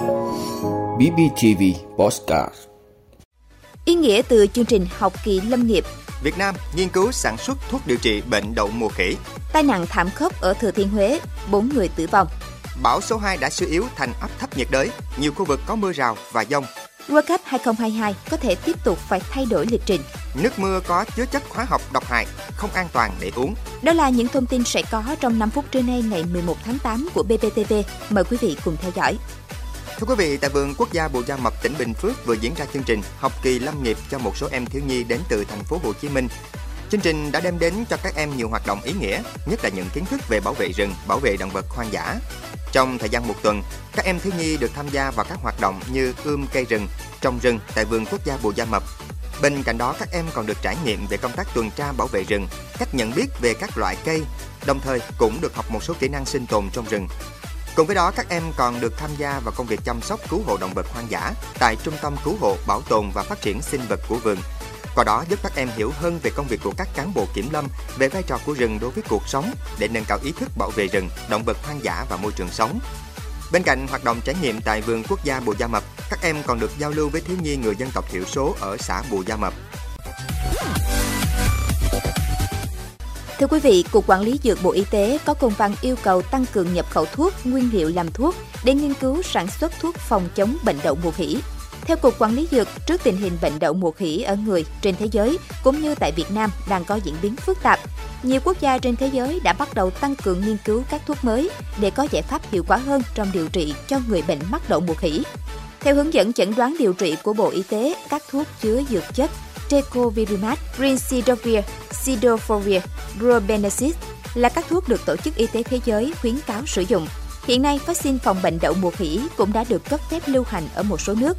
BBTV Postcard Ý nghĩa từ chương trình học kỳ lâm nghiệp Việt Nam nghiên cứu sản xuất thuốc điều trị bệnh đậu mùa khỉ. Tai nạn thảm khốc ở Thừa Thiên Huế, 4 người tử vong. Bão số 2 đã suy yếu thành áp thấp nhiệt đới, nhiều khu vực có mưa rào và dông. World Cup 2022 có thể tiếp tục phải thay đổi lịch trình. Nước mưa có chứa chất hóa học độc hại, không an toàn để uống. Đó là những thông tin sẽ có trong 5 phút trưa nay ngày 11 tháng 8 của BBTV. Mời quý vị cùng theo dõi. Thưa quý vị, tại vườn quốc gia Bù Gia Mập tỉnh Bình Phước vừa diễn ra chương trình học kỳ lâm nghiệp cho một số em thiếu nhi đến từ thành phố Hồ Chí Minh. Chương trình đã đem đến cho các em nhiều hoạt động ý nghĩa, nhất là những kiến thức về bảo vệ rừng, bảo vệ động vật hoang dã. Trong thời gian một tuần, các em thiếu nhi được tham gia vào các hoạt động như ươm cây rừng, trồng rừng tại vườn quốc gia Bù Gia Mập. Bên cạnh đó, các em còn được trải nghiệm về công tác tuần tra bảo vệ rừng, cách nhận biết về các loại cây, đồng thời cũng được học một số kỹ năng sinh tồn trong rừng. Cùng với đó, các em còn được tham gia vào công việc chăm sóc cứu hộ động vật hoang dã tại Trung tâm Cứu hộ, Bảo tồn và Phát triển sinh vật của vườn. Qua đó giúp các em hiểu hơn về công việc của các cán bộ kiểm lâm, về vai trò của rừng đối với cuộc sống để nâng cao ý thức bảo vệ rừng, động vật hoang dã và môi trường sống. Bên cạnh hoạt động trải nghiệm tại vườn quốc gia Bù Gia Mập, các em còn được giao lưu với thiếu nhi người dân tộc thiểu số ở xã Bù Gia Mập. Thưa quý vị, Cục Quản lý Dược Bộ Y tế có công văn yêu cầu tăng cường nhập khẩu thuốc, nguyên liệu làm thuốc để nghiên cứu sản xuất thuốc phòng chống bệnh đậu mùa khỉ. Theo Cục Quản lý Dược, trước tình hình bệnh đậu mùa khỉ ở người trên thế giới cũng như tại Việt Nam đang có diễn biến phức tạp, nhiều quốc gia trên thế giới đã bắt đầu tăng cường nghiên cứu các thuốc mới để có giải pháp hiệu quả hơn trong điều trị cho người bệnh mắc đậu mùa khỉ. Theo hướng dẫn chẩn đoán điều trị của Bộ Y tế, các thuốc chứa dược chất Tecovirimat, Rincidovir, Sidofovir Probenecid là các thuốc được Tổ chức Y tế Thế giới khuyến cáo sử dụng. Hiện nay, vaccine phòng bệnh đậu mùa khỉ cũng đã được cấp phép lưu hành ở một số nước.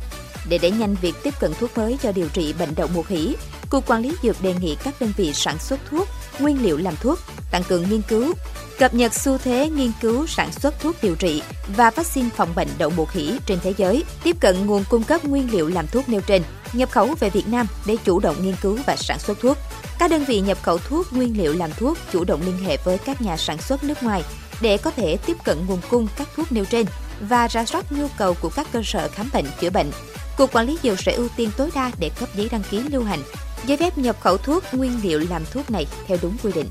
Để đẩy nhanh việc tiếp cận thuốc mới cho điều trị bệnh đậu mùa khỉ, Cục Quản lý Dược đề nghị các đơn vị sản xuất thuốc, nguyên liệu làm thuốc, tăng cường nghiên cứu, cập nhật xu thế nghiên cứu sản xuất thuốc điều trị và vaccine phòng bệnh đậu mùa khỉ trên thế giới, tiếp cận nguồn cung cấp nguyên liệu làm thuốc nêu trên, nhập khẩu về Việt Nam để chủ động nghiên cứu và sản xuất thuốc. Các đơn vị nhập khẩu thuốc, nguyên liệu làm thuốc chủ động liên hệ với các nhà sản xuất nước ngoài để có thể tiếp cận nguồn cung các thuốc nêu trên và ra soát nhu cầu của các cơ sở khám bệnh chữa bệnh. Cục Quản lý Dược sẽ ưu tiên tối đa để cấp giấy đăng ký lưu hành, giấy phép nhập khẩu thuốc, nguyên liệu làm thuốc này theo đúng quy định.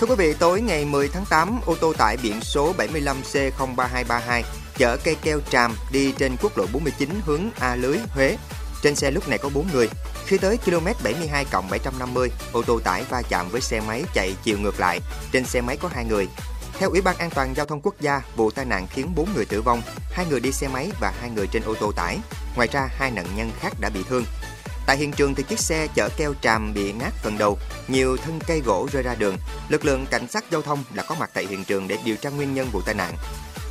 Thưa quý vị, tối ngày 10 tháng 8, ô tô tải biển số 75C03232 chở cây keo tràm đi trên quốc lộ 49 hướng A Lưới, Huế. Trên xe lúc này có 4 người. Khi tới km 72 cộng 750, ô tô tải va chạm với xe máy chạy chiều ngược lại. Trên xe máy có hai người. Theo Ủy ban An toàn Giao thông Quốc gia, vụ tai nạn khiến 4 người tử vong, hai người đi xe máy và hai người trên ô tô tải. Ngoài ra, hai nạn nhân khác đã bị thương. Tại hiện trường thì chiếc xe chở keo tràm bị nát phần đầu, nhiều thân cây gỗ rơi ra đường. Lực lượng cảnh sát giao thông đã có mặt tại hiện trường để điều tra nguyên nhân vụ tai nạn.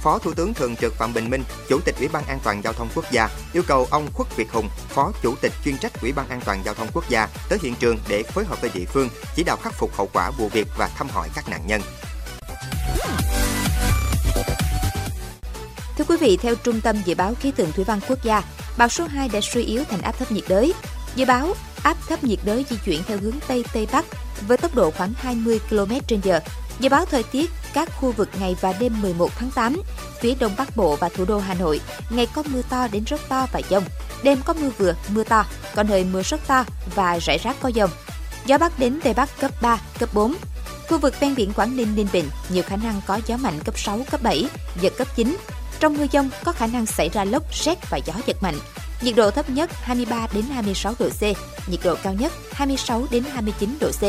Phó Thủ tướng Thường trực Phạm Bình Minh, Chủ tịch Ủy ban An toàn Giao thông Quốc gia yêu cầu ông Khuất Việt Hùng, Phó Chủ tịch chuyên trách Ủy ban An toàn Giao thông Quốc gia tới hiện trường để phối hợp với địa phương chỉ đạo khắc phục hậu quả vụ việc và thăm hỏi các nạn nhân. Thưa quý vị, theo Trung tâm Dự báo Khí tượng Thủy văn Quốc gia, bão số 2 đã suy yếu thành áp thấp nhiệt đới. Dự báo áp thấp nhiệt đới di chuyển theo hướng Tây Tây Bắc với tốc độ khoảng 20 km/h. Dự báo thời tiết các khu vực ngày và đêm 11 tháng 8, phía Đông Bắc Bộ và thủ đô Hà Nội, ngày có mưa to đến rất to và dông, đêm có mưa vừa, mưa to, có nơi mưa rất to và rải rác có dông. Gió Bắc đến Tây Bắc cấp 3, cấp 4. Khu vực ven biển Quảng Ninh, Ninh Bình nhiều khả năng có gió mạnh cấp 6, cấp 7, giật cấp 9. Trong mưa dông có khả năng xảy ra lốc, xét và gió giật mạnh. Nhiệt độ thấp nhất 23 đến 26 độ C, nhiệt độ cao nhất 26 đến 29 độ C.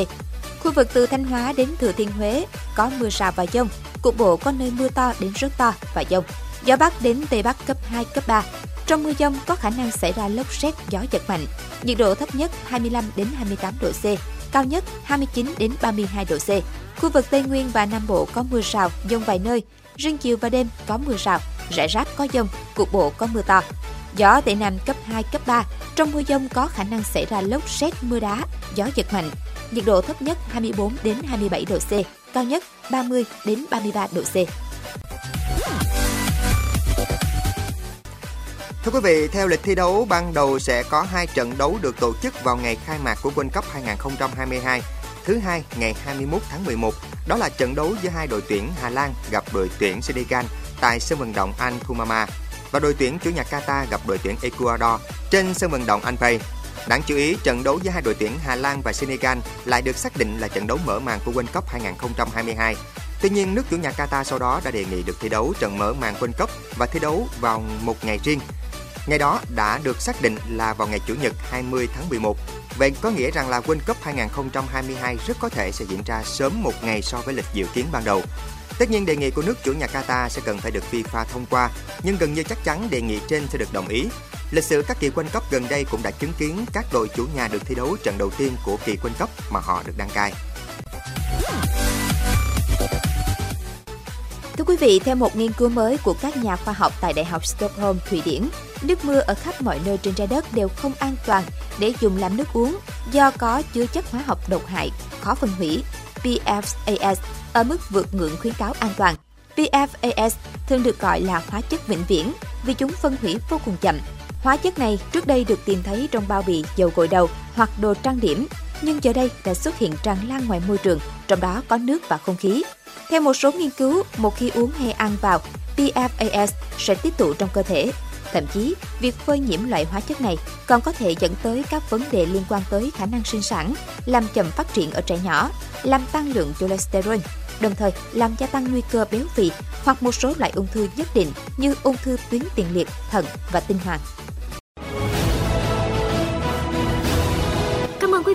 Khu vực từ Thanh Hóa đến Thừa Thiên Huế có mưa rào và dông, cục bộ có nơi mưa to đến rất to và dông. Gió Bắc đến Tây Bắc cấp 2, cấp 3. Trong mưa dông có khả năng xảy ra lốc xét, gió giật mạnh. Nhiệt độ thấp nhất 25 đến 28 độ C, cao nhất 29 đến 32 độ C. Khu vực Tây Nguyên và Nam Bộ có mưa rào, dông vài nơi. Riêng chiều và đêm có mưa rào, rải rác có dông, cục bộ có mưa to. Gió Tây Nam cấp 2, cấp 3. Trong mưa dông có khả năng xảy ra lốc xét, mưa đá, gió giật mạnh. Nhiệt độ thấp nhất 24 đến 27 độ C, cao nhất 30 đến 33 độ C. Thưa quý vị, theo lịch thi đấu ban đầu sẽ có hai trận đấu được tổ chức vào ngày khai mạc của World Cup 2022. Thứ hai, ngày 21 tháng 11, Đó là trận đấu giữa hai đội tuyển Hà Lan gặp đội tuyển Senegal tại sân vận động Al Thumama và đội tuyển chủ nhà Qatar gặp đội tuyển Ecuador trên sân vận động Anpay. Đáng chú ý, trận đấu giữa hai đội tuyển Hà Lan và Senegal lại được xác định là trận đấu mở màn của World Cup 2022. Tuy nhiên, nước chủ nhà Qatar sau đó đã đề nghị được thi đấu trận mở màn World Cup và thi đấu vào một ngày riêng. Ngày đó đã được xác định là vào ngày Chủ nhật 20 tháng 11. Vậy có nghĩa rằng là World Cup 2022 rất có thể sẽ diễn ra sớm một ngày so với lịch dự kiến ban đầu. Tất nhiên đề nghị của nước chủ nhà Qatar sẽ cần phải được FIFA thông qua, nhưng gần như chắc chắn đề nghị trên sẽ được đồng ý. Lịch sử các kỳ World Cup gần đây cũng đã chứng kiến các đội chủ nhà được thi đấu trận đầu tiên của kỳ World Cup mà họ được đăng cai. Thưa quý vị, theo một nghiên cứu mới của các nhà khoa học tại Đại học Stockholm, Thụy Điển, nước mưa ở khắp mọi nơi trên trái đất đều không an toàn để dùng làm nước uống do có chứa chất hóa học độc hại, khó phân hủy, PFAS, ở mức vượt ngưỡng khuyến cáo an toàn. PFAS thường được gọi là hóa chất vĩnh viễn vì chúng phân hủy vô cùng chậm. Hóa chất này trước đây được tìm thấy trong bao bì dầu gội đầu hoặc đồ trang điểm, nhưng giờ đây đã xuất hiện tràn lan ngoài môi trường, trong đó có nước và không khí. Theo một số nghiên cứu, một khi uống hay ăn vào, PFAS sẽ tích tụ trong cơ thể. Thậm chí, việc phơi nhiễm loại hóa chất này còn có thể dẫn tới các vấn đề liên quan tới khả năng sinh sản, làm chậm phát triển ở trẻ nhỏ, làm tăng lượng cholesterol, đồng thời làm gia tăng nguy cơ béo phì hoặc một số loại ung thư nhất định như ung thư tuyến tiền liệt, thận và tinh hoàn.